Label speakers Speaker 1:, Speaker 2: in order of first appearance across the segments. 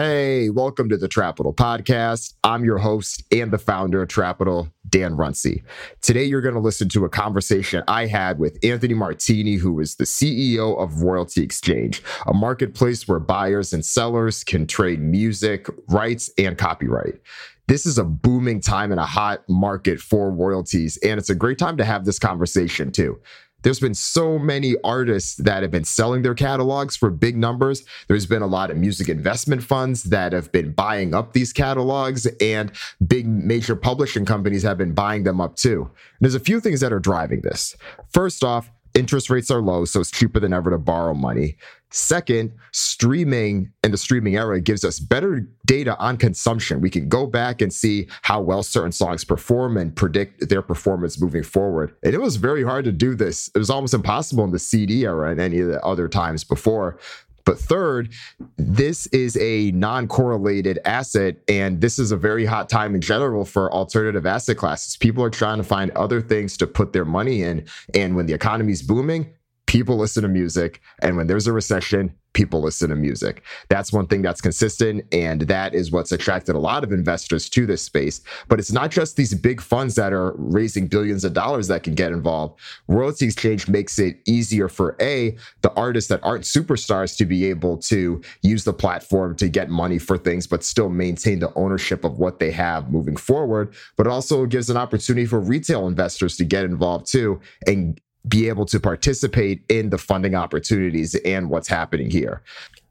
Speaker 1: Hey, welcome to the Trapital Podcast. I'm your host and the founder of Trapital, Dan Runcie. Today, you're going to listen to a conversation I had with Anthony Martini, who is the CEO of Royalty Exchange, a marketplace where buyers and sellers can trade music, rights, and copyright. This is a booming time and a hot market for royalties, and it's a great time to have this conversation too there's been so many artists that have been selling their catalogs for big numbers. There's been a lot of music investment funds that have been buying up these catalogs, and big major publishing companies have been buying them up too. And there's a few things that are driving this. First off, interest rates are low, so it's cheaper than ever to borrow money. Second, streaming in the streaming era gives us better data on consumption. We can go back and see how well certain songs perform and predict their performance moving forward. And it was very hard to do this. It was almost impossible in the CD era and any of the other times before. But third, this is a non correlated asset, and this is a very hot time in general for alternative asset classes. People are trying to find other things to put their money in. And when the economy is booming, people listen to music. And when there's a recession, people listen to music. That's one thing that's consistent. And that is what's attracted a lot of investors to this space. But it's not just these big funds that are raising billions of dollars that can get involved. Royalty Exchange makes it easier for A, the artists that aren't superstars to be able to use the platform to get money for things, but still maintain the ownership of what they have moving forward. But also gives an opportunity for retail investors to get involved too and be able to participate in the funding opportunities and what's happening here.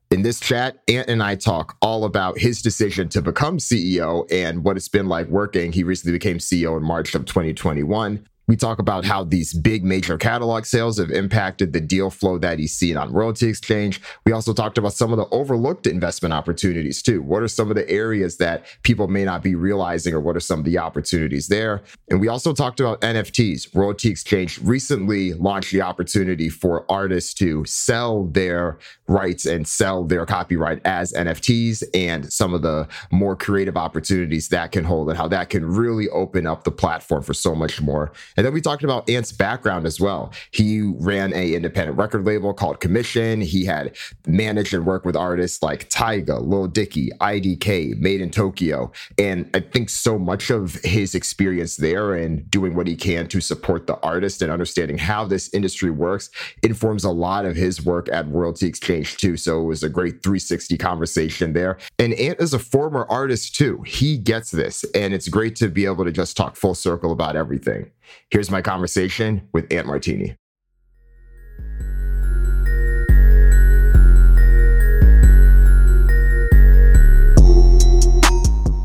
Speaker 1: In this chat, Ant and I talk all about his decision to become CEO and what it's been like working. He recently became CEO in March of 2021. We talk about how these big major catalog sales have impacted the deal flow that he's seen on Royalty Exchange. We also talked about some of the overlooked investment opportunities too. What are some of the areas that people may not be realizing, or what are some of the opportunities there? And we also talked about NFTs. Royalty Exchange recently launched the opportunity for artists to sell their rights and sell their copyright as NFTs and some of the more creative opportunities that can hold and how that can really open up the platform for so much more and then we talked about Ant's background as well. He ran a independent record label called Commission. He had managed and worked with artists like Tyga, Lil Dicky, IDK, Made in Tokyo. And I think so much of his experience there and doing what he can to support the artist and understanding how this industry works informs a lot of his work at Royalty Exchange too. So it was a great 360 conversation there. And Ant is a former artist too. He gets this. And it's great to be able to just talk full circle about everything. Here's my conversation with Ant Martini.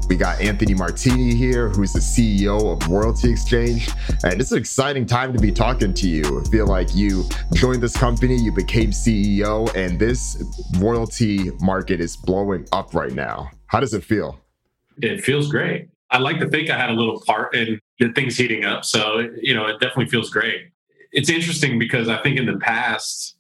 Speaker 1: We got Anthony Martini here, who's the CEO of Royalty Exchange. And it's an exciting time to be talking to you. I feel like you joined this company, you became CEO, and this royalty market is blowing up right now. How does it feel?
Speaker 2: It feels great. I like to think I had a little part in things heating up. So, you know, it definitely feels great. It's interesting because I think in the past,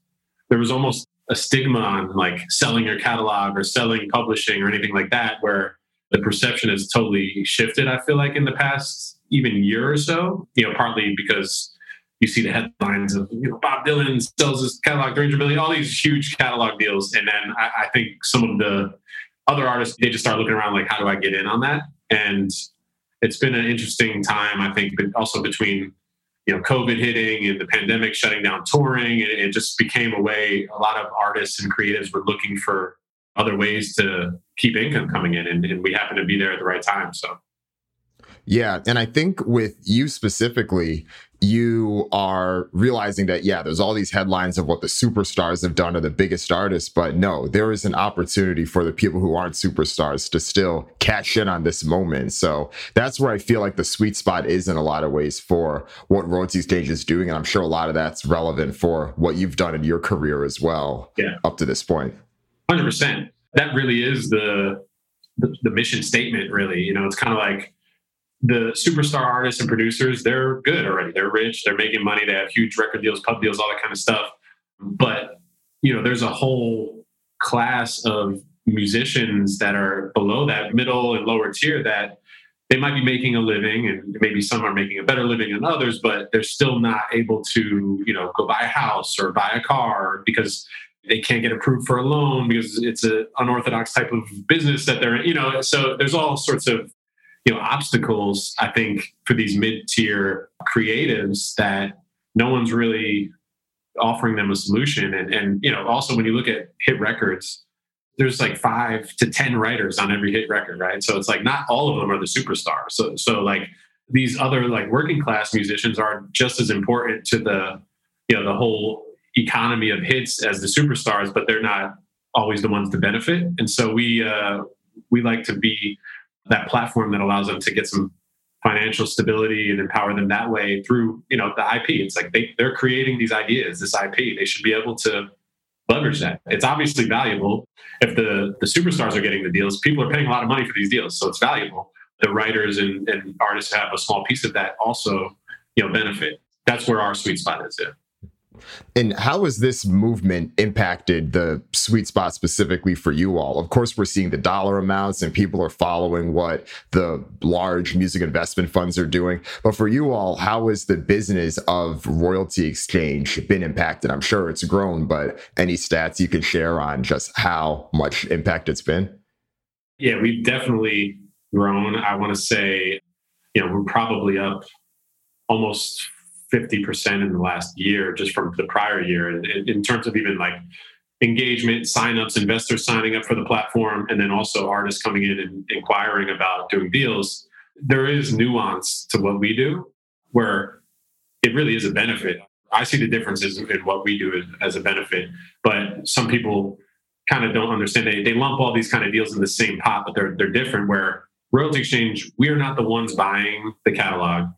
Speaker 2: there was almost a stigma on like selling your catalog or selling publishing or anything like that, where the perception has totally shifted, I feel like, in the past even year or so, you know, partly because you see the headlines of, you know, Bob Dylan sells his catalog 300 million, all these huge catalog deals. And then I, I think some of the other artists, they just start looking around like, how do I get in on that? And it's been an interesting time, I think, but also between you know COVID hitting and the pandemic shutting down touring, it, it just became a way a lot of artists and creatives were looking for other ways to keep income coming in, and, and we happen to be there at the right time. So.
Speaker 1: Yeah. And I think with you specifically, you are realizing that, yeah, there's all these headlines of what the superstars have done or the biggest artists, but no, there is an opportunity for the people who aren't superstars to still cash in on this moment. So that's where I feel like the sweet spot is in a lot of ways for what Royalty Exchange is doing. And I'm sure a lot of that's relevant for what you've done in your career as well
Speaker 2: yeah.
Speaker 1: up to this point.
Speaker 2: 100%. That really is the, the, the mission statement, really. You know, it's kind of like, the superstar artists and producers, they're good already. They're rich, they're making money, they have huge record deals, pub deals, all that kind of stuff. But, you know, there's a whole class of musicians that are below that middle and lower tier that they might be making a living and maybe some are making a better living than others, but they're still not able to, you know, go buy a house or buy a car because they can't get approved for a loan because it's an unorthodox type of business that they're in, you know, so there's all sorts of, you know, obstacles, I think, for these mid tier creatives that no one's really offering them a solution. And, and, you know, also when you look at hit records, there's like five to 10 writers on every hit record, right? So it's like not all of them are the superstars. So, so like these other like working class musicians are just as important to the, you know, the whole economy of hits as the superstars, but they're not always the ones to benefit. And so we uh, we like to be that platform that allows them to get some financial stability and empower them that way through you know the IP. It's like they they're creating these ideas, this IP. They should be able to leverage that. It's obviously valuable if the the superstars are getting the deals. People are paying a lot of money for these deals, so it's valuable. The writers and, and artists have a small piece of that also, you know, benefit. That's where our sweet spot is. Yeah.
Speaker 1: And how has this movement impacted the sweet spot specifically for you all? Of course, we're seeing the dollar amounts and people are following what the large music investment funds are doing. But for you all, how has the business of royalty exchange been impacted? I'm sure it's grown, but any stats you can share on just how much impact it's been?
Speaker 2: Yeah, we've definitely grown. I want to say, you know, we're probably up almost 50% in the last year just from the prior year. In, terms of even like engagement signups investors signing up for the platform and then also artists coming in and inquiring about doing deals there is nuance to what we do where it really is a benefit. I see the differences in what we do as a benefit but some people kind of don't understand. They, they lump all these kind of deals in the same pot but they're, they're different where royalty exchange we are not the ones buying the catalog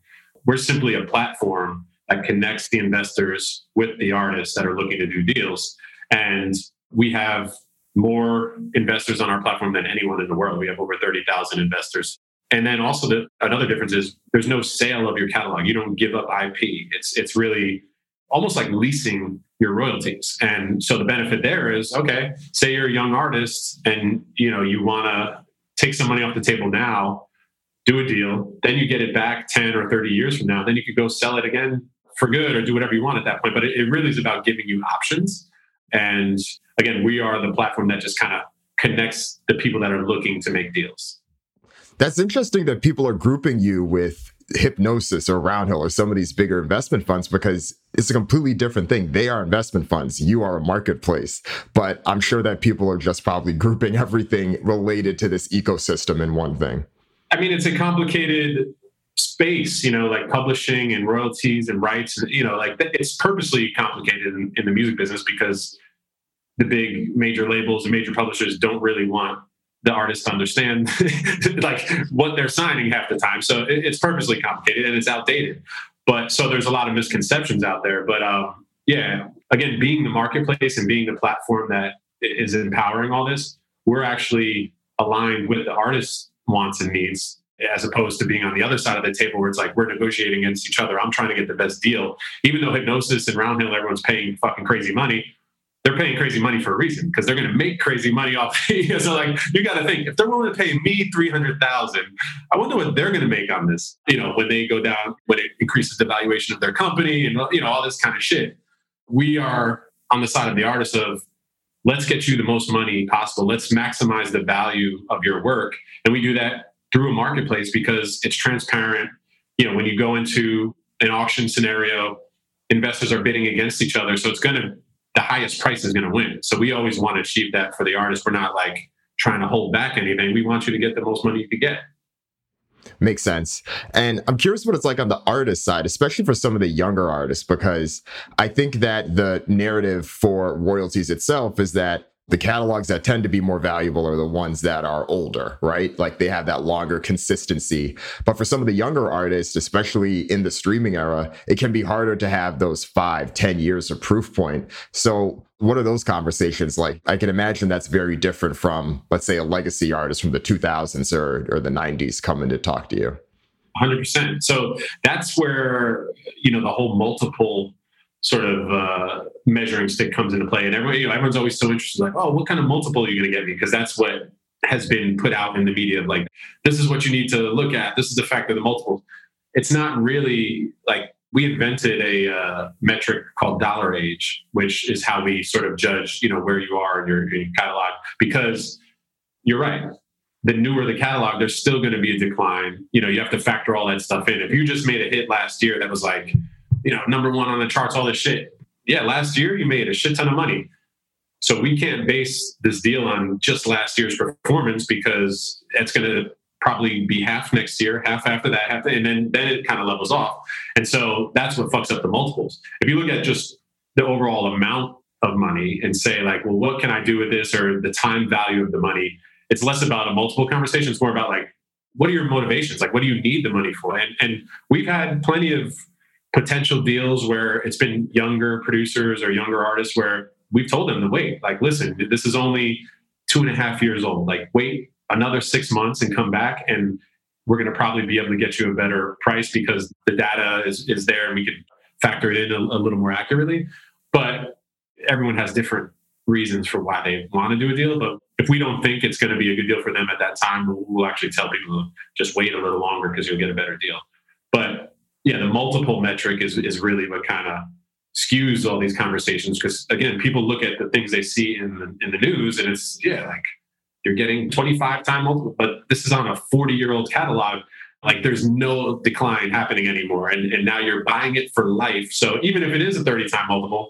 Speaker 2: we're simply a platform that connects the investors with the artists that are looking to do deals. And we have more investors on our platform than anyone in the world. We have over 30,000 investors. And then also the, another difference is there's no sale of your catalog. You don't give up IP. It's it's really almost like leasing your royalties. And so the benefit there is okay, say you're a young artist and you know you want to take some money off the table now do a deal, then you get it back 10 or 30 years from now. Then you could go sell it again for good or do whatever you want at that point. But it, it really is about giving you options. And again, we are the platform that just kind of connects the people that are looking to make deals.
Speaker 1: That's interesting that people are grouping you with Hipgnosis or Round Hill or some of these bigger investment funds because it's a completely different thing. They are investment funds. You are a marketplace. But I'm sure that people are just probably grouping everything related to this ecosystem in one thing.
Speaker 2: I mean, it's a complicated space, you know, like publishing and royalties and rights, and you know, like it's purposely complicated in, in the music business because the big major labels and major publishers don't really want the artists to understand like what they're signing half the time. So it, it's purposely complicated and it's outdated. But so there's a lot of misconceptions out there. But um, yeah, again, being the marketplace and being the platform that is empowering all this, we're actually aligned with the artist's wants and needs as opposed to being on the other side of the table where it's like we're negotiating against each other. I'm trying to get the best deal. Even though Hipgnosis and Round Hill, everyone's paying fucking crazy money. They're paying crazy money for a reason because they're going to make crazy money off. so like you got to think if they're willing to pay me three hundred thousand, I wonder what they're going to make on this. You know, when they go down, when it increases the valuation of their company, and you know all this kind of shit. We are on the side of the artist of let's get you the most money possible. Let's maximize the value of your work, and we do that through a marketplace because it's transparent. You know, when you go into an auction scenario, investors are bidding against each other. So it's going to, the highest price is going to win. So we always want to achieve that for the artist. We're not like trying to hold back anything. We want you to get the most money you could get.
Speaker 1: Makes sense. And I'm curious what it's like on the artist side, especially for some of the younger artists, because I think that the narrative for royalties itself is that the catalogs that tend to be more valuable are the ones that are older, right? Like they have that longer consistency. But for some of the younger artists, especially in the streaming era, it can be harder to have those five, ten years of proof point. So what are those conversations like? I can imagine that's very different from, let's say, a legacy artist from the 2000s or, or the 90s coming to talk to you.
Speaker 2: 100%. So that's where, you know, the whole multiple sort of uh, measuring stick comes into play. And everyone, you know, everyone's always so interested, like, oh, what kind of multiple are you going to get me? Because that's what has been put out in the media. Like, this is what you need to look at. This is the fact of the multiple. It's not really like we invented a uh, metric called dollar age, which is how we sort of judge, you know, where you are in your, in your catalog. Because you're right, the newer the catalog, there's still going to be a decline. You know, you have to factor all that stuff in. If you just made a hit last year that was like, you know, number one on the charts, all this shit. Yeah, last year you made a shit ton of money. So we can't base this deal on just last year's performance because it's going to probably be half next year, half after that, half, and then then it kind of levels off. And so that's what fucks up the multiples. If you look at just the overall amount of money and say like, well, what can I do with this, or the time value of the money, it's less about a multiple conversation. It's more about like, what are your motivations? Like, what do you need the money for? And and we've had plenty of potential deals where it's been younger producers or younger artists where we've told them to wait. Like, listen, this is only two and a half years old. Like, wait another six months and come back and we're going to probably be able to get you a better price because the data is, is there and we can factor it in a, a little more accurately. But everyone has different reasons for why they want to do a deal. But if we don't think it's going to be a good deal for them at that time, we'll actually tell people just wait a little longer because you'll get a better deal. But yeah, the multiple metric is, is really what kind of skews all these conversations because again, people look at the things they see in the, in the news and it's yeah, like you're getting 25 time multiple, but this is on a 40 year old catalog. Like there's no decline happening anymore. And, and now you're buying it for life. So even if it is a 30 time multiple,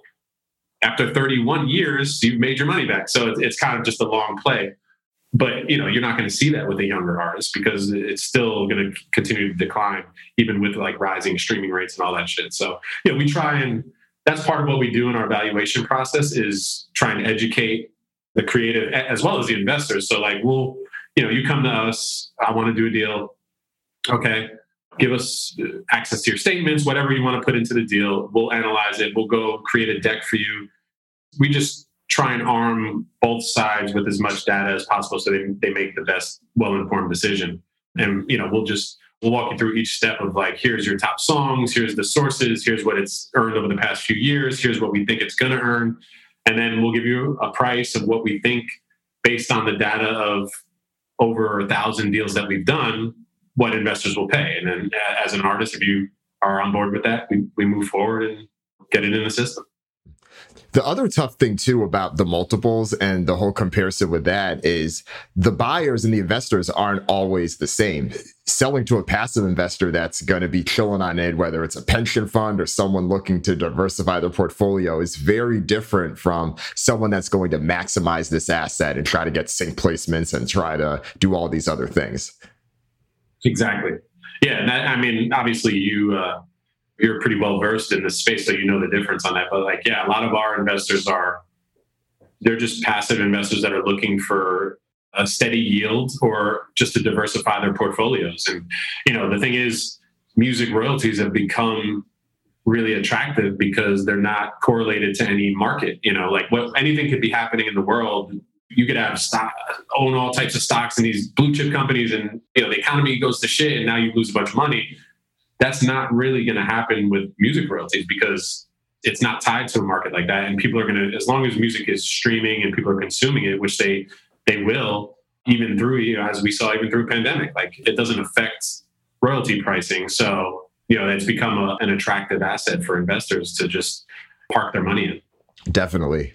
Speaker 2: after 31 years, you've made your money back. So it's, it's kind of just a long play. But you know, you're not going to see that with a younger artist because it's still going to continue to decline, even with like rising streaming rates and all that shit. So yeah, we try and that's part of what we do in our valuation process is trying to educate the creative as well as the investors. So like we'll, you know, you come to us, I want to do a deal. Okay. Give us uh, access to your statements, whatever you want to put into the deal. We'll analyze it. We'll go create a deck for you. We just try and arm both sides with as much data as possible so they, they make the best well-informed decision. And, you know, we'll just, we'll walk you through each step of like, here's your top songs, here's the sources, here's what it's earned over the past few years, here's what we think it's going to earn. And then we'll give you a price of what we think based on the data of over a thousand deals that we've done what investors will pay. And then as an artist if you are on board with that we, we move forward and get it in the system
Speaker 1: the other tough thing too about the multiples and the whole comparison with that is the buyers and the investors aren't always the same. Selling to a passive investor that's going to be chilling on it, whether it's a pension fund or someone looking to diversify their portfolio, is very different from someone that's going to maximize this asset and try to get sync placements and try to do all these other things.
Speaker 2: Exactly. Yeah. That, I mean, obviously, you, uh, you're pretty well versed in this space, so you know the difference on that. But like, yeah, a lot of our investors are they're just passive investors that are looking for a steady yield or just to diversify their portfolios. And you know, the thing is, music royalties have become really attractive because they're not correlated to any market. You know, like what anything could be happening in the world. You could have stock, own all types of stocks in these blue chip companies, and you know the economy goes to shit, and now you lose a bunch of money that's not really going to happen with music royalties because it's not tied to a market like that. And people are going to as long as music is streaming and people are consuming it which they they will even through you know, as we saw even through pandemic like it doesn't affect royalty pricing. So you know it's become a, an attractive asset for investors to just park their money in.
Speaker 1: Definitely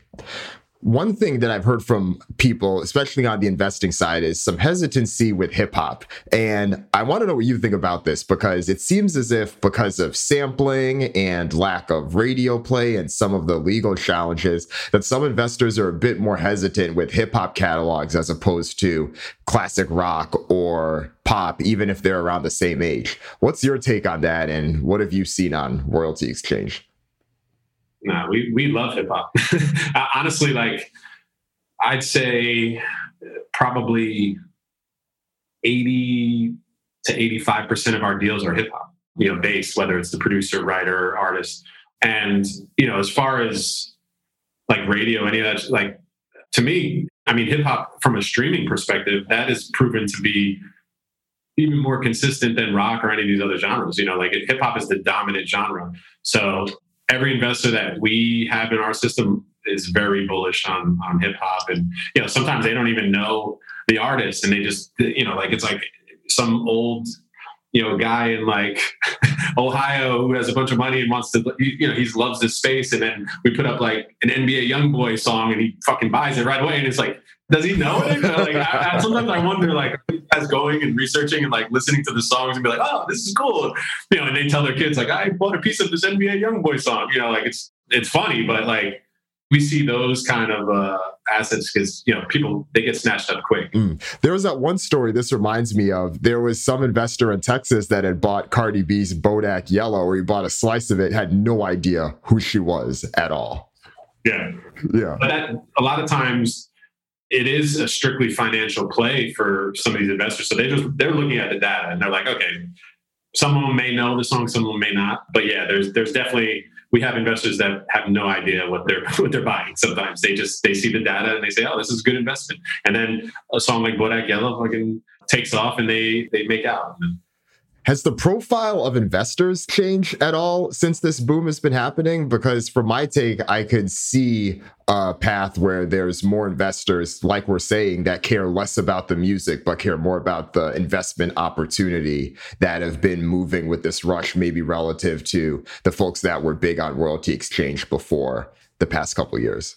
Speaker 1: one thing that I've heard from people, especially on the investing side, is some hesitancy with hip hop. And I want to know what you think about this because it seems as if, because of sampling and lack of radio play and some of the legal challenges, that some investors are a bit more hesitant with hip hop catalogs as opposed to classic rock or pop, even if they're around the same age. What's your take on that? And what have you seen on Royalty Exchange?
Speaker 2: No, we we love hip hop. Honestly, like I'd say probably eighty to eighty five percent of our deals are hip hop, you know, based whether it's the producer, writer, artist, and you know, as far as like radio, any of that, like to me, I mean, hip hop from a streaming perspective, that is proven to be even more consistent than rock or any of these other genres. You know, like hip hop is the dominant genre. So every investor that we have in our system is very bullish on on hip hop, and you know sometimes they don't even know the artist, and they just you know like it's like some old you know, guy in like Ohio who has a bunch of money and wants to, you know, he loves this space. And then we put up like an NBA YoungBoy song and he fucking buys it right away. And it's like, does he know it? Like, I, I, sometimes I wonder, like, guys going and researching and like listening to the songs and be like, oh, this is cool. You know, and they tell their kids, like, I bought a piece of this NBA YoungBoy song. You know, like it's, it's funny, but like, we see those kind of uh, assets because you know people they get snatched up quick. Mm.
Speaker 1: There was that one story. This reminds me of there was some investor in Texas that had bought Cardi B's Bodak Yellow, or he bought a slice of it, had no idea who she was at all.
Speaker 2: Yeah,
Speaker 1: yeah.
Speaker 2: But that, a lot of times it is a strictly financial play for some of these investors. So they just they're looking at the data and they're like, okay, some of them may know the song, some of them may not. But yeah, there's there's definitely we have investors that have no idea what they're what they're buying. Sometimes they just they see the data and they say, "Oh, this is a good investment." And then a song like Bodak Yellow fucking takes off and they they make out.
Speaker 1: Has the profile of investors changed at all since this boom has been happening? Because from my take, I could see a path where there's more investors, like we're saying, that care less about the music, but care more about the investment opportunity that have been moving with this rush, maybe relative to the folks that were big on royalty exchange before the past couple years.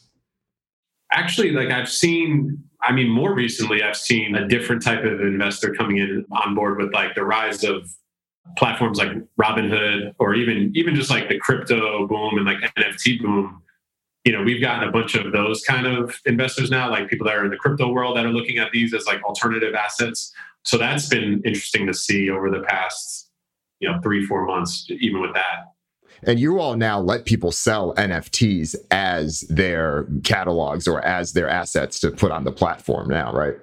Speaker 2: Actually, like I've seen I mean, more recently, I've seen a different type of investor coming in on board with like the rise of platforms like Robinhood or even even just like the crypto boom and like NFT boom. You know, we've gotten a bunch of those kind of investors now, like people that are in the crypto world that are looking at these as like alternative assets. So that's been interesting to see over the past, you know, three, four months, even with that.
Speaker 1: And you all now let people sell NFTs as their catalogs or as their assets to put on the platform now, right?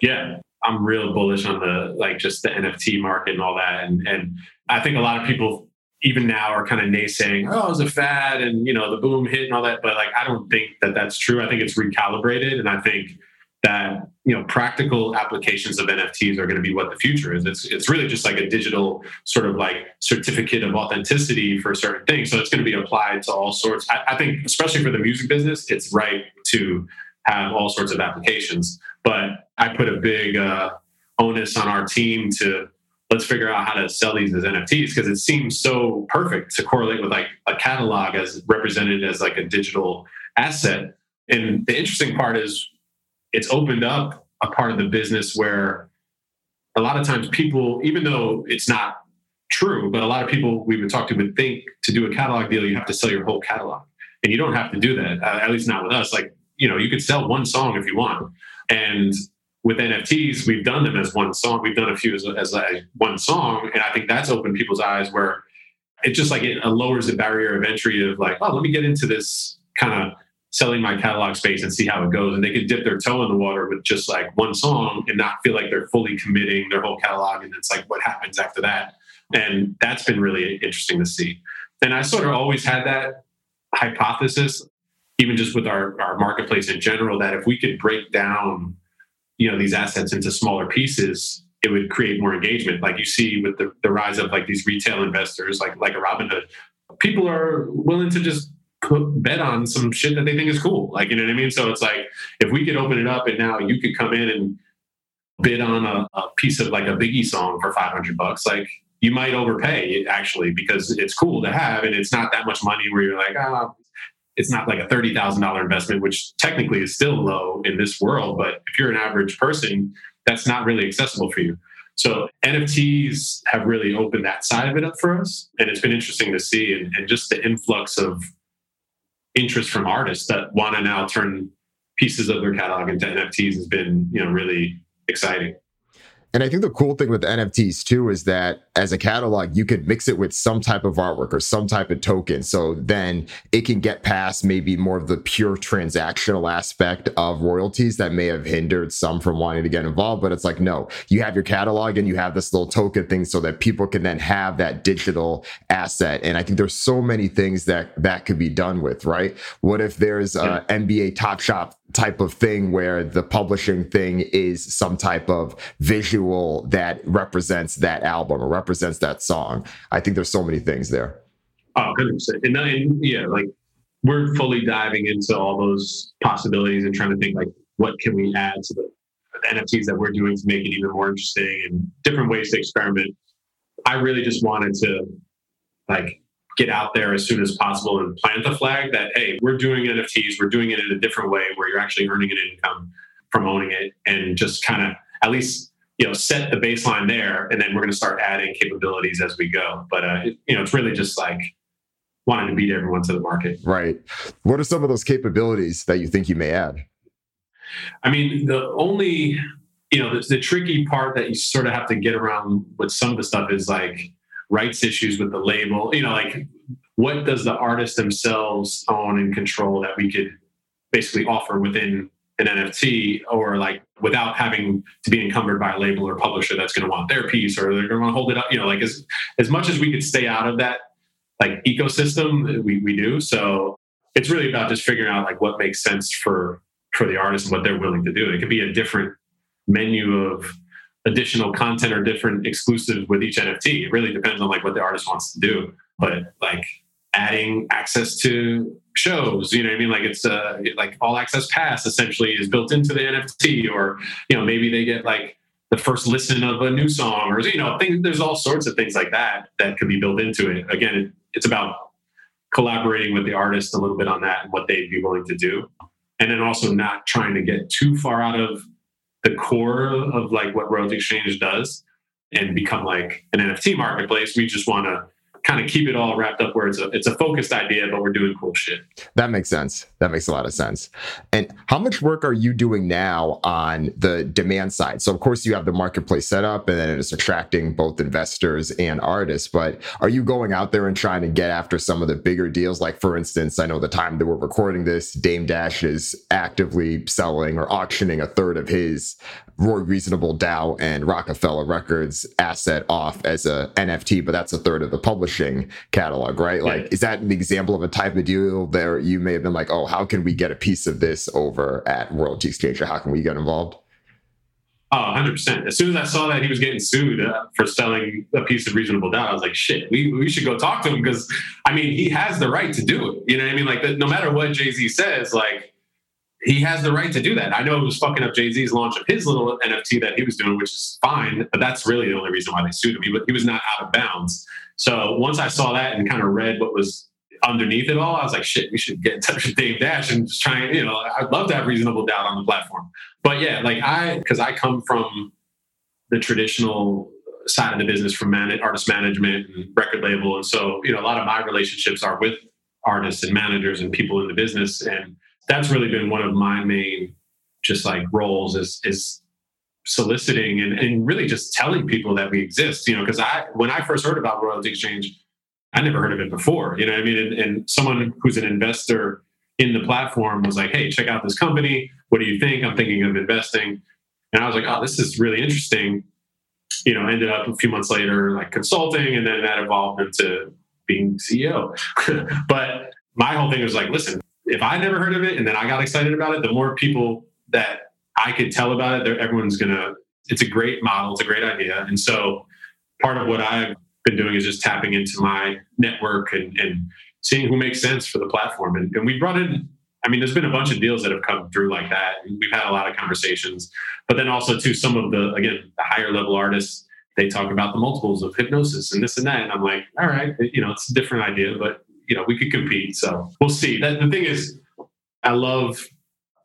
Speaker 2: Yeah. I'm real bullish on the like just the NFT market and all that. And and I think a lot of people even now are kind of naysaying, oh, it was a fad and you know the boom hit and all that. But like I don't think that that's true. I think it's recalibrated, and I think that you know practical applications of NFTs are going to be what the future is. It's it's really just like a digital sort of like certificate of authenticity for certain things. So it's going to be applied to all sorts. I, I think especially for the music business, it's right to have all sorts of applications. But I put a big uh, onus on our team to let's figure out how to sell these as NFTs because it seems so perfect to correlate with like a catalog as represented as like a digital asset. And the interesting part is it's opened up a part of the business where a lot of times people, even though it's not true, but a lot of people we would talk to would think to do a catalog deal, you have to sell your whole catalog. And you don't have to do that, uh, at least not with us. Like, you know, you could sell one song if you want. And with NFTs, we've done them as one song. We've done a few as, as like one song. And I think that's opened people's eyes where it just like it lowers the barrier of entry of like, oh, let me get into this kind of selling my catalog space and see how it goes. And they could dip their toe in the water with just like one song and not feel like they're fully committing their whole catalog. And it's like, what happens after that? And that's been really interesting to see. And I sort of always had that hypothesis, even just with our, our marketplace in general, that if we could break down, you know, these assets into smaller pieces, it would create more engagement. Like you see with the, the rise of like these retail investors, like like a Robinhood, people are willing to just put bet on some shit that they think is cool. Like, you know what I mean? So it's like if we could open it up and now you could come in and bid on a, a piece of like a Biggie song for 500 bucks, like you might overpay actually because it's cool to have and it's not that much money where you're like, oh, it's not like a $30,000 investment, which technically is still low in this world. But if you're an average person, that's not really accessible for you. So NFTs have really opened that side of it up for us. And it's been interesting to see and, and just the influx of interest from artists that want to now turn pieces of their catalog into NFTs has been, you know, really exciting.
Speaker 1: And I think the cool thing with NFTs too is that as a catalog, you could mix it with some type of artwork or some type of token. So then it can get past maybe more of the pure transactional aspect of royalties that may have hindered some from wanting to get involved. But it's like, no, you have your catalog and you have this little token thing so that people can then have that digital asset. And I think there's so many things that that could be done with, right? What if there's yeah. NBA Top Shot type of thing where the publishing thing is some type of visual that represents that album or represents that song. I think there's so many things there.
Speaker 2: Oh, 100%. And, uh, and yeah, like we're fully diving into all those possibilities and trying to think like, what can we add to the NFTs that we're doing to make it even more interesting and different ways to experiment. I really just wanted to like get out there as soon as possible and plant the flag that hey, we're doing NFTs, we're doing it in a different way where you're actually earning an income from owning it, and just kind of at least you know set the baseline there, and then we're going to start adding capabilities as we go. But uh, it, you know, it's really just like wanting to beat everyone to the market.
Speaker 1: Right. What are some of those capabilities that you think you may add?
Speaker 2: I mean, the only you know the, the tricky part that you sort of have to get around with some of the stuff is like rights issues with the label. You know, like what does the artist themselves own and control that we could basically offer within an NFT or like without having to be encumbered by a label or publisher that's going to want their piece or they're going to want to hold it up. You know, like as as much as we could stay out of that like ecosystem, we we do. So it's really about just figuring out like what makes sense for for the artist and what they're willing to do. It could be a different menu of additional content or different exclusives with each NFT. It really depends on like what the artist wants to do. But like adding access to shows, you know what I mean? Like it's uh like all access pass essentially is built into the NFT or you know, maybe they get like the first listen of a new song or you know, things, there's all sorts of things like that that could be built into it. Again, it, it's about collaborating with the artist a little bit on that and what they'd be willing to do. And then also not trying to get too far out of the core of like what Royalty Exchange does and become like an NFT marketplace. We just want to kind of keep it all wrapped up where it's a it's a focused idea, but we're doing cool shit.
Speaker 1: That makes sense. That makes a lot of sense. And how much work are you doing now on the demand side? So of course you have the marketplace set up and then it's attracting both investors and artists, but are you going out there and trying to get after some of the bigger deals? Like for instance, I know the time that we're recording this, Dame Dash is actively selling or auctioning a third of his Roy Reasonable Doubt and Roc-A-Fella Records asset off as a NFT, but that's a third of the publishing catalog, right? Like, is that an example of a type of deal there you may have been like, oh, how can we get a piece of this over at Royalty Exchange or how can we get involved?
Speaker 2: Oh, 100%. As soon as I saw that he was getting sued uh, for selling a piece of Reasonable Doubt, I was like, shit, we, we should go talk to him because, I mean, he has the right to do it. You know what I mean? Like, no matter what Jay Z says, like, he has the right to do that. I know it was fucking up Jay Z's launch of his little NFT that he was doing, which is fine, but that's really the only reason why they sued him. He, he was not out of bounds. So once I saw that and kind of read what was underneath it all, I was like, shit, we should get in touch with Dame Dash and just try and, you know, I'd love to have reasonable doubt on the platform. But yeah, like I, because I come from the traditional side of the business from man- artist management and record label. And so, you know, a lot of my relationships are with artists and managers and people in the business. And that's really been one of my main just like roles is is soliciting and, and really just telling people that we exist you know because i when i first heard about royalty exchange i never heard of it before you know i mean? And, and someone who's an investor in the platform was like hey check out this company. What do you think? I'm thinking of investing. And i was like oh this is really interesting. You know ended up a few months later like consulting and then that evolved into being ceo but my whole thing was like listen if I never heard of it and then I got excited about it, the more people that I could tell about it, everyone's gonna. It's a great model. It's a great idea, and so part of what I've been doing is just tapping into my network and, and seeing who makes sense for the platform. And, and we brought in. I mean, there's been a bunch of deals that have come through like that. We've had a lot of conversations, but then also to some of the again the higher level artists they talk about the multiples of Hipgnosis and this and that. And I'm like, all right, you know, it's a different idea, but you know we could compete. So we'll see. That the thing is, I love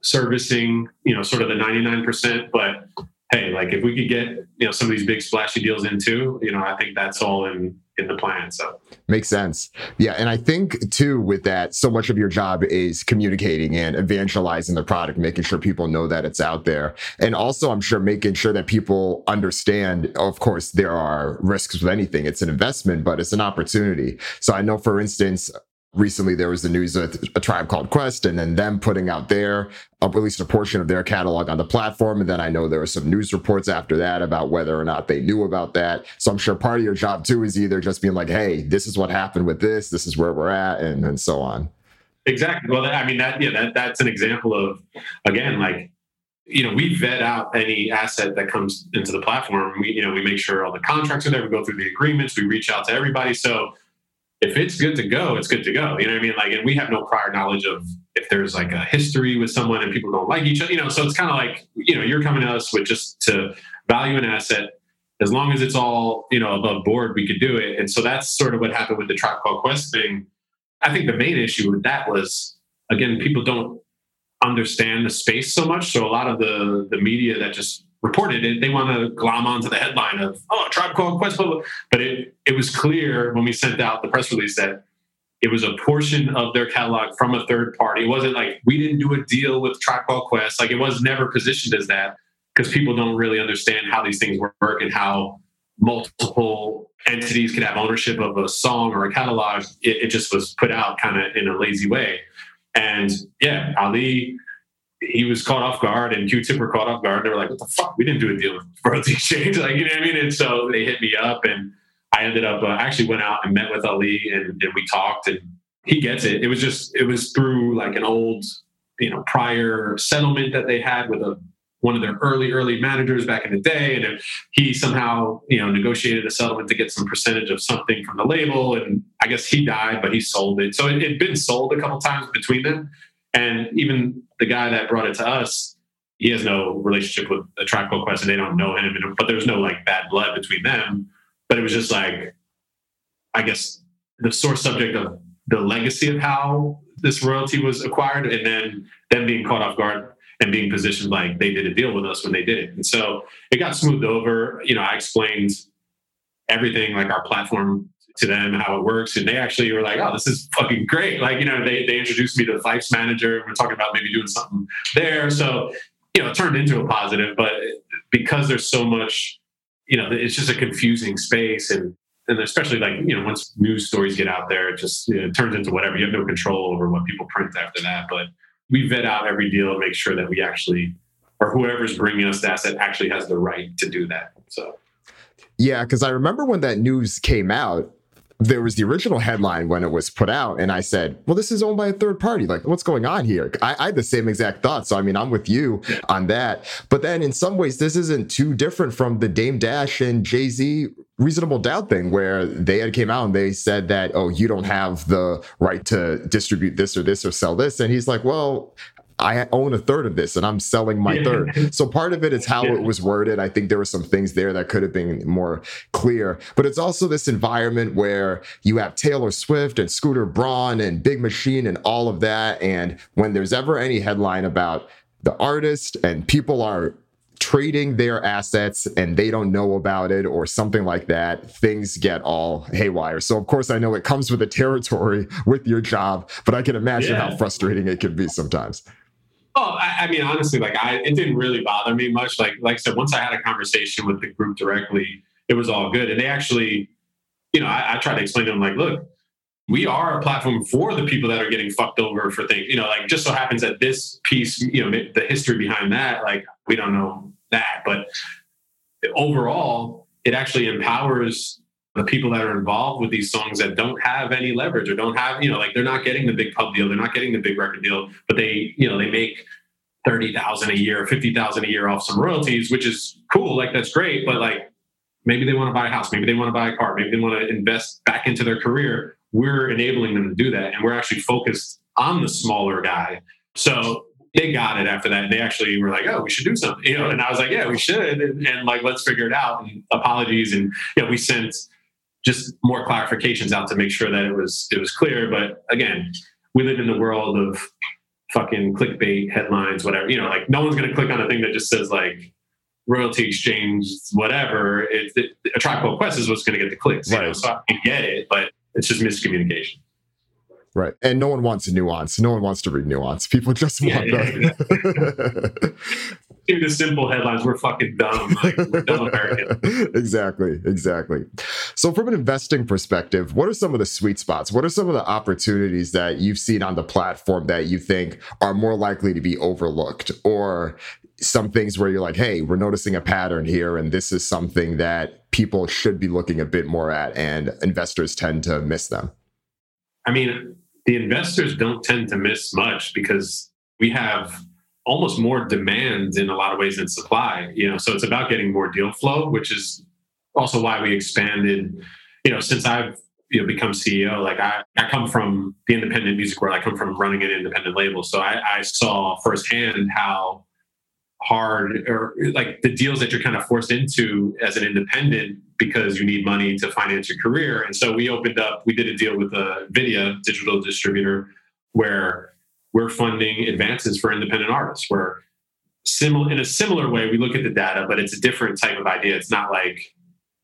Speaker 2: servicing you know sort of the 99%, but hey, like if we could get you know some of these big splashy deals in too, you know, I think that's all in in the plan. So
Speaker 1: makes sense. Yeah, and I think too with that, so much of your job is communicating and evangelizing the product, making sure people know that it's out there, and also I'm sure making sure that people understand. Of course, there are risks with anything. It's an investment, but it's an opportunity. So I know, for instance, recently there was the news of a tribe called Quest and then them putting out their uh, at least a portion of their catalog on the platform. And then I know there were some news reports after that about whether or not they knew about that. So I'm sure part of your job too is either just being like, hey, this is what happened with this, this is where we're at, and, and so on.
Speaker 2: Exactly. Well, I mean that yeah, that that's an example of again, like you know, we vet out any asset that comes into the platform. We, you know, we make sure all the contracts are there. We go through the agreements. We reach out to everybody. So if it's good to go, it's good to go. You know what I mean? Like, and we have no prior knowledge of if there's like a history with someone and people don't like each other, you know. So it's kind of like, you know, you're coming to us with just to value an asset. As long as it's all, you know, above board, we could do it. And so that's sort of what happened with the Tribe Called Quest thing. I think the main issue with that was, again, people don't understand the space so much. So a lot of the the media that just reported it, they want to glom onto the headline of "Oh, Tribe Called Quest," blah, blah. but it it was clear when we sent out the press release that it was a portion of their catalog from a third party. It wasn't like we didn't do a deal with Tribe Called Quest. Like it was never positioned as that because people don't really understand how these things work and how multiple entities can have ownership of a song or a catalog. It, it just was put out kind of in a lazy way. And yeah, Ali, he was caught off guard and Q-Tip were caught off guard. They were like, what the fuck? We didn't do a deal with royalty exchange. Like, you know what I mean? And so they hit me up and I ended up, uh, actually went out and met with Ali and, and we talked and he gets it. It was just, it was through like an old, you know, prior settlement that they had with a one of their early early managers back in the day and he somehow you know negotiated a settlement to get some percentage of something from the label and i guess he died but he sold it so it had been sold a couple times between them and even the guy that brought it to us he has no relationship with a Tribe Called Quest and they don't know him but there's no like bad blood between them but it was just like i guess the source subject of the legacy of how this royalty was acquired and then them being caught off guard and being positioned like they did a deal with us when they did it. And so it got smoothed over. You know, I explained everything like our platform to them, how it works. And they actually were like, oh, this is fucking great. Like, you know, they, they introduced me to the Phife's manager. We're talking about maybe doing something there. So, you know, it turned into a positive, but because there's so much, you know, it's just a confusing space and and especially like you know once news stories get out there it just you know, it turns into whatever you have no control over what people print after that but we vet out every deal and make sure that we actually, or whoever's bringing us the asset actually has the right to do that. So,
Speaker 1: yeah, because I remember when that news came out, there was the original headline when it was put out, and I said, "Well, this is owned by a third party. Like, what's going on here?" I, I had the same exact thought. So, I mean, I'm with you on that. But then, in some ways, this isn't too different from the Dame Dash and Jay Z reasonable doubt thing where they had came out and they said that oh you don't have the right to distribute this or this or sell this and he's like well I own a third of this and I'm selling my third. So part of it is how it was worded. I think there were some things there that could have been more clear. But it's also this environment where you have Taylor Swift and Scooter Braun and Big Machine and all of that. And when there's ever any headline about the artist and people are trading their assets and they don't know about it or something like that, things get all haywire. So, of course, I know it comes with the territory with your job, but I can imagine yeah. how frustrating it can be sometimes.
Speaker 2: Oh, I, I, mean, honestly, like I, it didn't really bother me much. Like, like I said, once I had a conversation with the group directly, it was all good. And they actually, you know, I, I tried to explain to them, like, look, we are a platform for the people that are getting fucked over for things. You know, like just so happens that this piece, you know, the history behind that, like we don't know that, but overall, it actually empowers the people that are involved with these songs that don't have any leverage or don't have, you know, like they're not getting the big pub deal, they're not getting the big record deal, but they, you know, they make thirty thousand a year, fifty thousand a year off some royalties, which is cool. Like that's great, but like maybe they want to buy a house, maybe they want to buy a car, maybe they want to invest back into their career we're enabling them to do that. And we're actually focused on the smaller guy. So they got it after that. They actually were like, oh, we should do something. You know, and I was like, yeah, we should. And, and like, let's figure it out. And apologies. And you know, we sent just more clarifications out to make sure that it was it was clear. But again, we live in the world of fucking clickbait headlines, whatever. You know, like no one's gonna click on a thing that just says like royalty exchange, whatever. It, it, a Tribe Called Quest is what's gonna get the clicks. Right. You know? So I get it, but it's just miscommunication.
Speaker 1: Right. And no one wants nuance. No one wants to read nuance. People just want yeah, yeah,
Speaker 2: the the simple headlines. We're fucking dumb. Like, we're dumb American.
Speaker 1: exactly. Exactly. So, from an investing perspective, what are some of the sweet spots? What are some of the opportunities that you've seen on the platform that you think are more likely to be overlooked? Or some things where you're like, hey, we're noticing a pattern here, and this is something that people should be looking a bit more at, and investors tend to miss them?
Speaker 2: I mean, the investors don't tend to miss much because we have almost more demand in a lot of ways than supply. You know, so it's about getting more deal flow, which is also why we expanded. You know, since I've you know become CEO. Like I, I come from the independent music world. I come from running an independent label, so I, I saw firsthand how hard or like the deals that you're kind of forced into as an independent because you need money to finance your career. And so we opened up, we did a deal with uh, a Vydia digital distributor where we're funding advances for independent artists. Where similar in a similar way, we look at the data, but it's a different type of idea. It's not like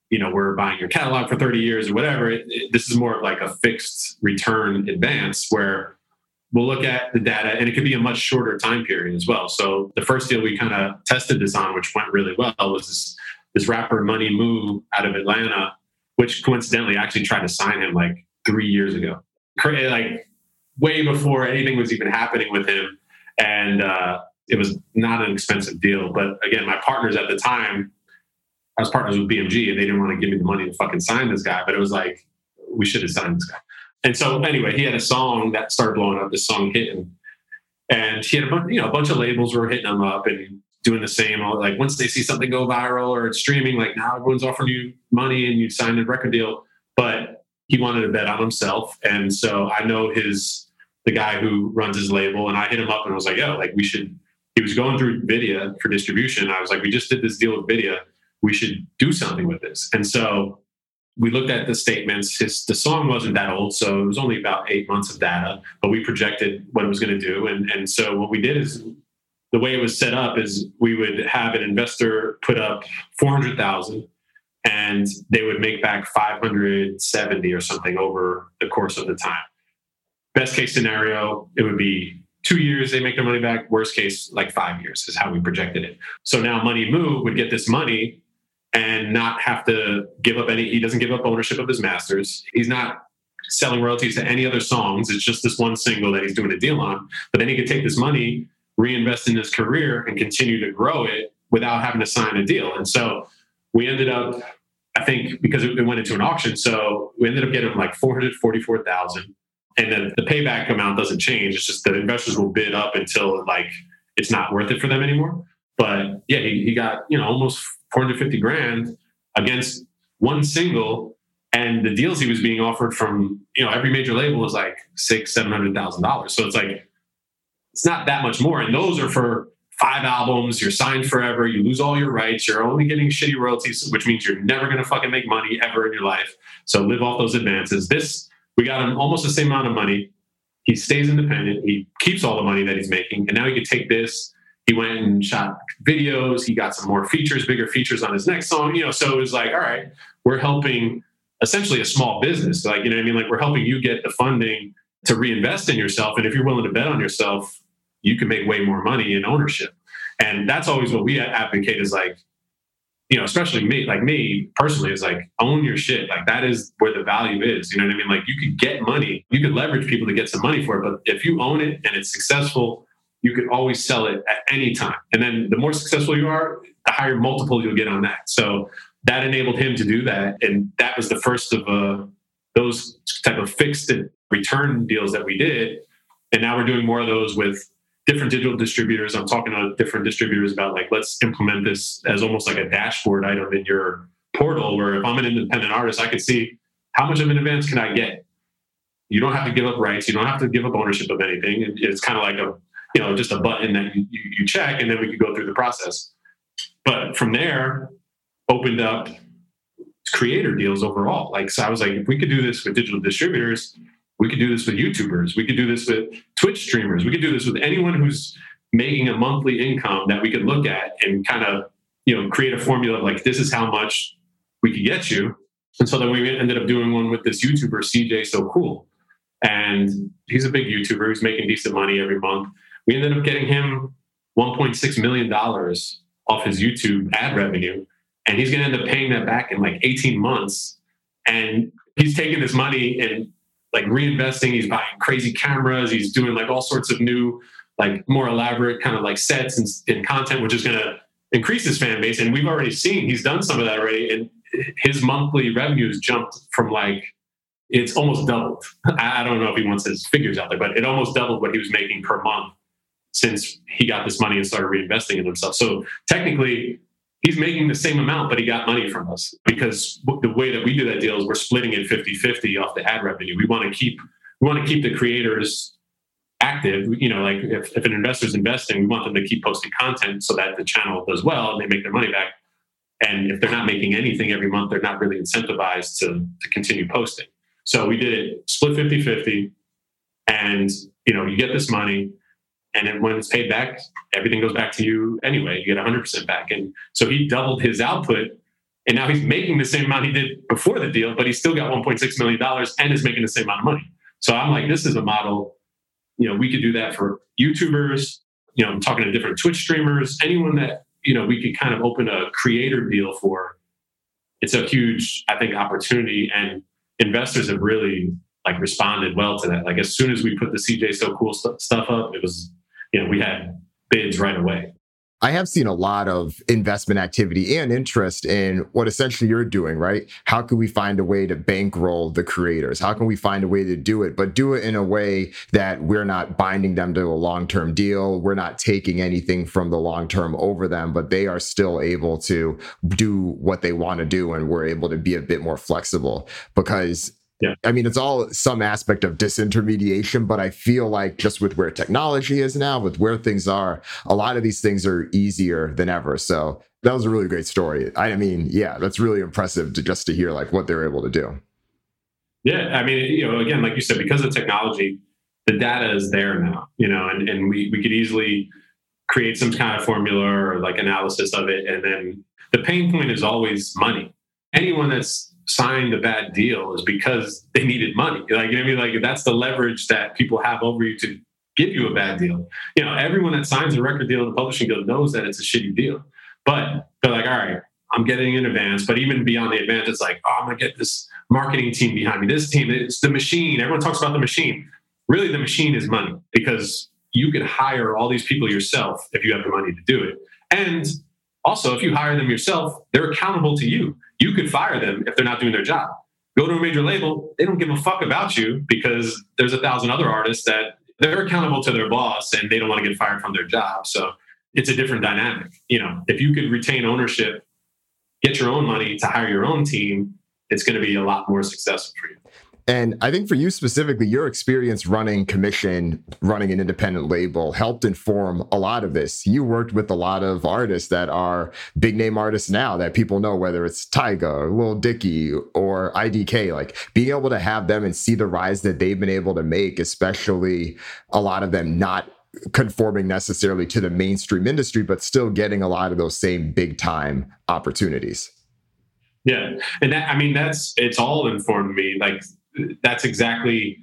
Speaker 2: you know we're buying your catalog for 30 years or whatever. It, it, this is more of like a fixed return advance where we'll look at the data and it could be a much shorter time period as well. So the first deal we kind of tested this on, which went really well, was this, this rapper Money Mu out of Atlanta, which coincidentally actually tried to sign him like three years ago. Like way before anything was even happening with him. And uh, it was not an expensive deal. But again, my partners at the time, I was partners with BMG and they didn't want to give me the money to fucking sign this guy. But it was like, we should have signed this guy. And so anyway, he had a song that started blowing up. This song hit him, and he had a bunch, you know, a bunch of labels were hitting him up and doing the same. Like once they see something go viral or it's streaming, like now everyone's offering you money and you sign a record deal. But he wanted to bet on himself, and so I know his the guy who runs his label, and I hit him up and I was like, "Yo, like we should." He was going through Vydia for distribution. I was like, "We just did this deal with Vydia. We should do something with this." And so we looked at the statements. His the song wasn't that old, so it was only about eight months of data, but we projected what it was going to do. And and so what we did is the way it was set up is we would have an investor put up four hundred thousand, and they would make back five hundred seventy or something over the course of the time. Best case scenario, it would be two years they make their money back. Worst case, like five years is how we projected it. So now Money Mu would get this money and not have to give up any he doesn't give up ownership of his masters he's not selling royalties to any other songs it's just this one single that he's doing a deal on but then he could take this money reinvest in his career and continue to grow it without having to sign a deal. And so we ended up i think because it went into an auction so we ended up getting like 444000 and then the payback amount doesn't change. It's just the investors will bid up until like it's not worth it for them anymore. But yeah he, he got you know almost 450 grand against one single and the deals he was being offered from you know every major label was like six seven hundred thousand dollars. So it's like it's not that much more. And those are for five albums. You're signed forever. You lose all your rights. You're only getting shitty royalties which means you're never going to fucking make money ever in your life. So live off those advances. This we got him almost the same amount of money. He stays independent. He keeps all the money that he's making. And now he can take this. He went and shot videos. He got some more features, bigger features on his next song. You know, so it was like, all right, we're helping essentially a small business. Like, you know, I mean, like we're helping you get the funding to reinvest in yourself. And if you're willing to bet on yourself, you can make way more money in ownership. And that's always what we advocate is like, you know, especially me, like me personally, is like own your shit. Like that is where the value is. You know what I mean? Like you could get money, you could leverage people to get some money for it, but if you own it and it's successful you can always sell it at any time. And then the more successful you are, the higher multiple you'll get on that. So that enabled him to do that. And that was the first of uh, those type of fixed return deals that we did. And now we're doing more of those with different digital distributors. I'm talking to different distributors about like, let's implement this as almost like a dashboard item in your portal where if I'm an independent artist, I can see how much of an advance can I get? You don't have to give up rights. You don't have to give up ownership of anything. It's kind of like a you know just a button that you, you check and then we could go through the process but from there opened up creator deals overall like so i was like if we could do this with digital distributors we could do this with youtubers. We could do this with twitch streamers. We could do this with anyone who's making a monthly income that we could look at and kind of you know create a formula of like this is how much we could get you. And so then we ended up doing one with this youtuber cj so cool. And he's a big youtuber. Who's making decent money every month. We ended up getting him $1.6 million off his YouTube ad revenue. And he's going to end up paying that back in like 18 months. And he's taking this money and like reinvesting. He's buying crazy cameras. He's doing like all sorts of new, like more elaborate kind of like sets and, and content, which is going to increase his fan base. And we've already seen he's done some of that already. And his monthly revenues jumped from like it's almost doubled. I don't know if he wants his figures out there, but it almost doubled what he was making per month since he got this money and started reinvesting in himself. So technically, he's making the same amount, but he got money from us because the way that we do that deal is we're splitting it 50 50 off the ad revenue. We want to keep, we want to keep the creators active. You know, like if, if an investor's investing, we want them to keep posting content so that the channel does well and they make their money back. And if they're not making anything every month, they're not really incentivized to, to continue posting. So we did it split 50 50. And, you know, you get this money. And then when it's paid back, everything goes back to you anyway. You get 100% back. And so he doubled his output. And now he's making the same amount he did before the deal, but he still got $1.6 million and is making the same amount of money. So I'm like, this is a model. You know, we could do that for YouTubers. You know, I'm talking to different Twitch streamers, anyone that, you know, we could kind of open a creator deal for. It's a huge, I think, opportunity. And investors have really like responded well to that. Like as soon as we put the CJ So Cool st- stuff up, it was, you know, we had bids right away.
Speaker 1: I have seen a lot of investment activity and interest in what essentially you're doing, right? How can we find a way to bankroll the creators? How can we find a way to do it, but do it in a way that we're not binding them to a long term deal? We're not taking anything from the long term over them, but they are still able to do what they want to do. And we're able to be a bit more flexible because
Speaker 2: yeah.
Speaker 1: I mean, it's all some aspect of disintermediation, but I feel like just with where technology is now, with where things are, a lot of these things are easier than ever. So that was a really great story. I mean, yeah, that's really impressive to just to hear like what they're able to do.
Speaker 2: Yeah. I mean, you know, again, like you said, because of technology, the data is there now, you know, and, and we, we could easily create some kind of formula or like analysis of it. And then the pain point is always money. Anyone that's signed a bad deal is because they needed money. Like, I mean? Like, that's the leverage that people have over you to give you a bad deal. You know, everyone that signs a record deal in the publishing guild knows that it's a shitty deal. But they're like, all right, I'm getting in advance. But even beyond the advance, it's like, oh, I'm going to get this marketing team behind me. This team, it's the machine. Everyone talks about the machine. Really, the machine is money because you could hire all these people yourself if you have the money to do it. And also, if you hire them yourself, they're accountable to you. You could fire them if they're not doing their job. Go to a major label, they don't give a fuck about you because there's a thousand other artists that they're accountable to their boss and they don't want to get fired from their job. So it's a different dynamic. You know, if you could retain ownership, get your own money to hire your own team, it's going to be a lot more successful for you.
Speaker 1: And I think for you specifically, your experience running commission, running an independent label helped inform a lot of this. You worked with a lot of artists that are big name artists now that people know, whether it's Tyga or Lil Dicky or IDK, like being able to have them and see the rise that they've been able to make, especially a lot of them not conforming necessarily to the mainstream industry, but still getting a lot of those same big time opportunities.
Speaker 2: Yeah. And that, I mean, that's, it's all informed me. Like that's exactly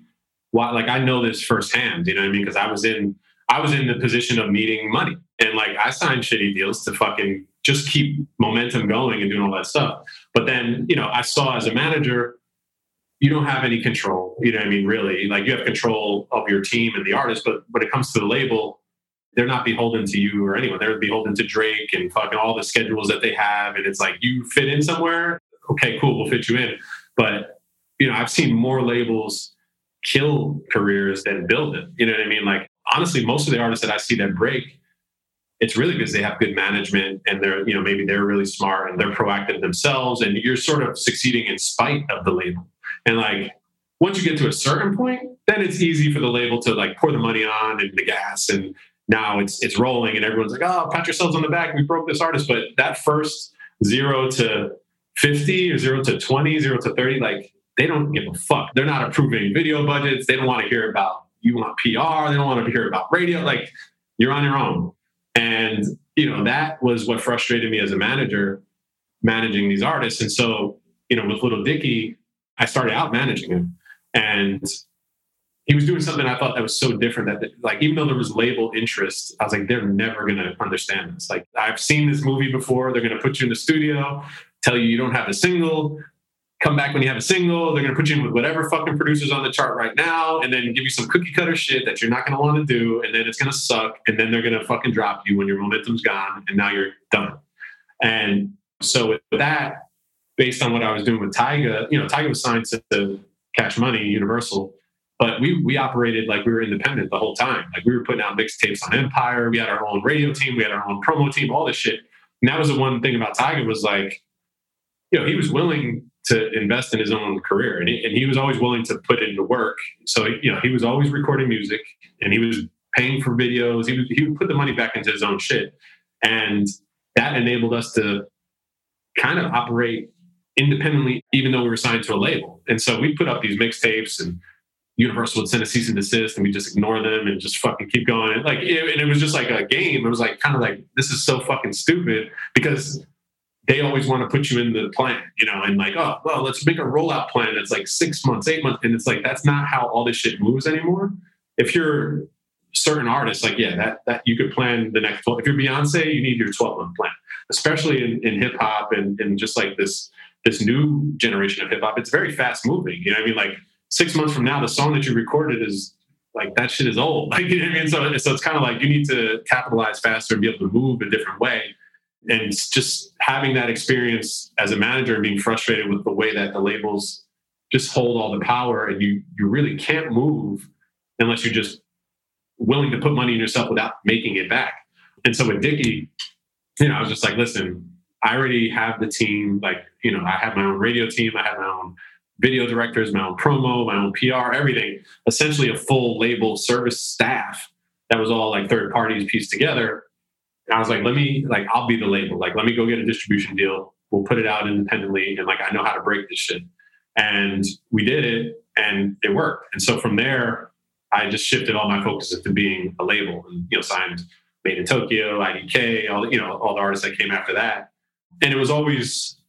Speaker 2: why like I know this firsthand, you know what I mean? Because I was in I was in the position of needing money. And like I signed shitty deals to fucking just keep momentum going and doing all that stuff. But then, you know, I saw as a manager, you don't have any control. You know what I mean? Really. Like you have control of your team and the artist, but when it comes to the label, they're not beholden to you or anyone. They're beholden to Drake and fucking all the schedules that they have. And it's like you fit in somewhere. Okay, cool, we'll fit you in. But you know, I've seen more labels kill careers than build them. You know what I mean? Like honestly, most of the artists that I see that break, it's really because they have good management and they're, you know, maybe they're really smart and they're proactive themselves and you're sort of succeeding in spite of the label. And like once you get to a certain point, then it's easy for the label to like pour the money on and the gas and now it's it's rolling and everyone's like, oh, pat yourselves on the back, we broke this artist. But that first zero to 50 or zero to 20, zero to 30, like they don't give a fuck. They're not approving video budgets. They don't want to hear about you want PR. They don't want to hear about radio. Like you're on your own. And you know that was what frustrated me as a manager, managing these artists. And so you know with Lil Dicky, I started out managing him, and he was doing something I thought that was so different that like even though there was label interest, I was like they're never gonna understand this. Like I've seen this movie before. They're gonna put you in the studio, tell you you don't have a single come back when you have a single. They're going to put you in with whatever fucking producers on the chart right now, and then give you some cookie cutter shit that you're not going to want to do, and then it's going to suck, and then they're going to fucking drop you when your momentum's gone, and now you're done. And so with that, based on what I was doing with Tyga, you know, Tyga was signed to Cash Money, Universal, but we we operated like we were independent the whole time. Like we were putting out mixtapes on Empire. We had our own radio team. We had our own promo team. All this shit. And that was the one thing about Tyga was like, you know, he was willing to invest in his own career and he, and he was always willing to put into work. So, you know, he was always recording music and he was paying for videos. He would, he would put the money back into his own shit. And that enabled us to kind of operate independently, even though we were signed to a label. And so we put up these mixtapes and Universal would send a cease and desist and we just ignore them and just fucking keep going. Like, it, and it was just like a game. It was like, kind of like, this is so fucking stupid because they always want to put you in the plan, you know, and like, oh, well, let's make a rollout plan that's like six months, eight months. And it's like, that's not how all this shit moves anymore. If you're certain artists, like, yeah, that, that you could plan the next 12. If you're Beyonce, you need your 12 month plan, especially in, in hip hop and, and just like this, this new generation of hip hop. It's very fast moving. You know I mean? Like six months from now, the song that you recorded is like, that shit is old. Like, you know I mean? So, so it's kind of like you need to capitalize faster and be able to move a different way and just having that experience as a manager and being frustrated with the way that the labels just hold all the power and you you really can't move unless you're just willing to put money in yourself without making it back. And so with Dicky, you know, I was just like, listen, I already have the team. Like, you know, I have my own radio team. I have my own video directors, my own promo, my own PR, everything. Essentially, a full label service staff that was all like third parties pieced together. And I was like, let me, like, I'll be the label. Like, let me go get a distribution deal. We'll put it out independently. And like, I know how to break this shit. And we did it and it worked. And so from there, I just shifted all my focus into being a label and, you know, signed Made in Tokyo, IDK, all, you know, all the artists that came after that. And it was always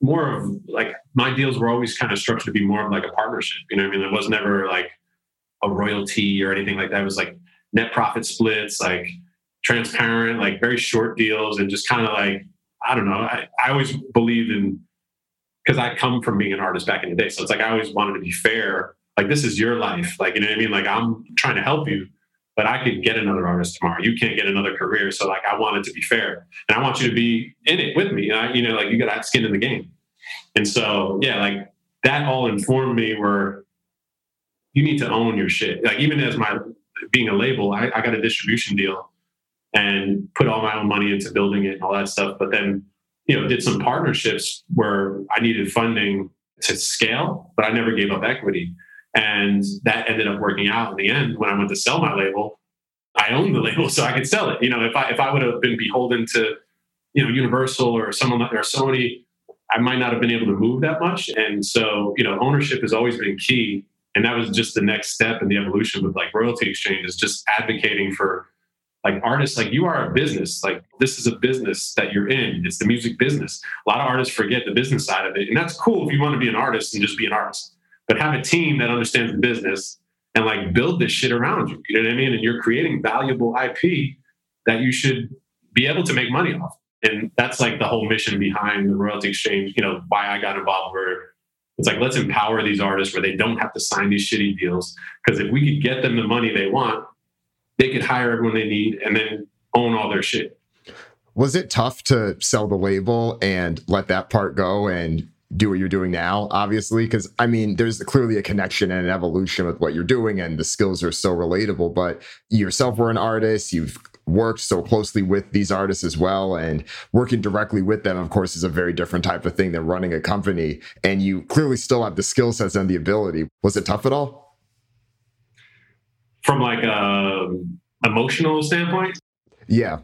Speaker 2: more of like, my deals were always kind of structured to be more of like a partnership. You know I mean? There was never like a royalty or anything like that. It was like net profit splits, like, transparent, like very short deals, and just kind of like I don't know. I, I always believed in because I come from being an artist back in the day, so it's like I always wanted to be fair. Like this is your life, like you know what I mean. Like I'm trying to help you, but I could get another artist tomorrow. You can't get another career, so like I want it to be fair, and I want you to be in it with me. I, you know, like you got to have skin in the game. And so yeah, like that all informed me where you need to own your shit. Like even as my being a label, I, I got a distribution deal and put all my own money into building it and all that stuff. But then, you know, did some partnerships where I needed funding to scale, but I never gave up equity. And that ended up working out in the end when I went to sell my label. I owned the label so I could sell it. You know, if I if I would have been beholden to, you know, Universal or someone like or Sony, I might not have been able to move that much. And so, you know, ownership has always been key. And that was just the next step in the evolution with like royalty exchange is just advocating for like artists like you are a business like this is a business that you're in. It's the music business. A lot of artists forget the business side of it and that's cool if you want to be an artist and just be an artist but have a team that understands the business and like build this shit around you you know what i mean? And you're creating valuable ip that you should be able to make money off. And that's like the whole mission behind the royalty exchange you know why i got involved where it's like let's empower these artists where they don't have to sign these shitty deals because if we could get them the money they want they could hire everyone they need and then own all their shit.
Speaker 1: Was it tough to sell the label and let that part go and do what you're doing now, obviously? Because I mean, there's clearly a connection and an evolution with what you're doing, and the skills are so relatable. But you yourself were an artist, you've worked so closely with these artists as well, and working directly with them, of course, is a very different type of thing than running a company. And you clearly still have the skill sets and the ability. Was it tough at all?
Speaker 2: From like a emotional standpoint?
Speaker 1: Yeah.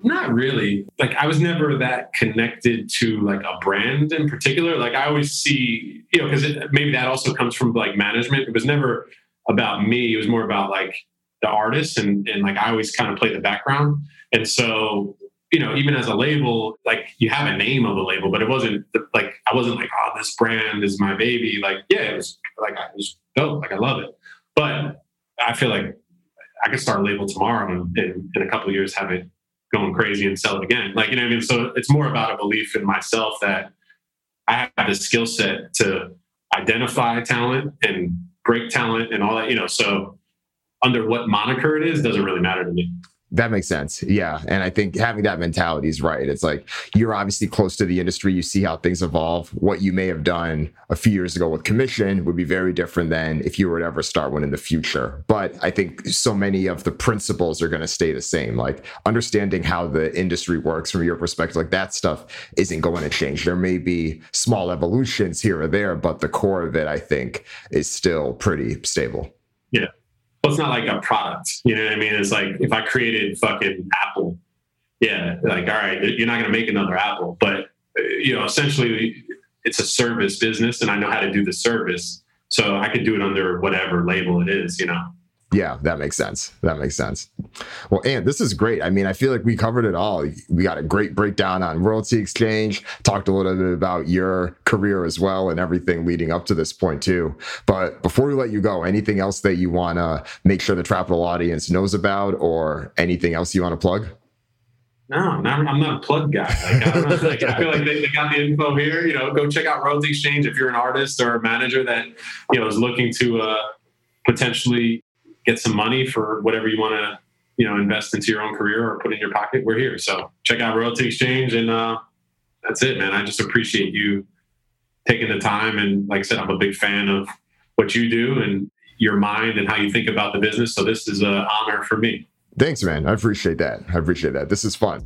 Speaker 2: Not really. Like i was never that connected to like a brand in particular. Like i always see you know because maybe that also comes from like management. It was never about me. It was more about like the artist and and like i always kind of play the background. And so you know even as a label like you have a name of a label but it wasn't like i wasn't like oh this brand is my baby. Like yeah it was like i was dope. Like i love it. But I feel like I could start a label tomorrow and in, in a couple of years have it going crazy and sell it again. Like, you know I mean? So it's more about a belief in myself that I have the skill set to identify talent and break talent and all that, you know. So under what moniker it is doesn't really matter to me.
Speaker 1: That makes sense. Yeah. And I think having that mentality is right. It's like you're obviously close to the industry. You see how things evolve. What you may have done a few years ago with commission would be very different than if you were to ever start one in the future. But I think so many of the principles are going to stay the same. Like understanding how the industry works from your perspective, like that stuff isn't going to change. There may be small evolutions here or there, but the core of it, I think, is still pretty stable.
Speaker 2: Yeah it's not like a product. You know what I mean? It's like if I created fucking Apple, yeah, like all right, you're not going to make another Apple, but you know, essentially, it's a service business, and I know how to do the service, so I could do it under whatever label it is. You know.
Speaker 1: Yeah, that makes sense. That makes sense. Well, and this is great. I mean, I feel like we covered it all. We got a great breakdown on royalty exchange, talked a little bit about your career as well and everything leading up to this point too. But before we let you go, anything else that you want to make sure the Trapital audience knows about or anything else you want to plug?
Speaker 2: No, not, I'm not a plug guy. Like, I, like, I feel like they, they, got the info here. You know, go check out Royalty Exchange if you're an artist or a manager that you know is looking to uh, potentially get some money for whatever you want to you know invest into your own career or put in your pocket we're here. So check out royalty exchange and uh, that's it man. I just appreciate you taking the time and like i said i'm a big fan of what you do and your mind and how you think about the business. So this is an honor for me.
Speaker 1: Thanks man. I appreciate that. I appreciate that. This is fun.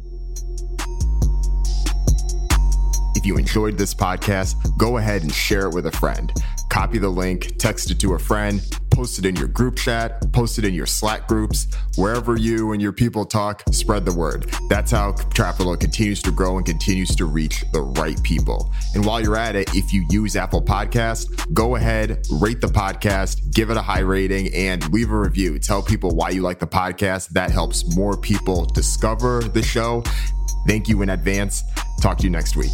Speaker 1: If you enjoyed this podcast go ahead and share it with a friend copy the link text it to a friend post it in your group chat, post it in your Slack groups, wherever you and your people talk, spread the word. That's how Trapital continues to grow and continues to reach the right people. And while you're at it, if you use Apple Podcast, go ahead, rate the podcast, give it a high rating, and leave a review. Tell people why you like the podcast. That helps more people discover the show. Thank you in advance. Talk to you next week.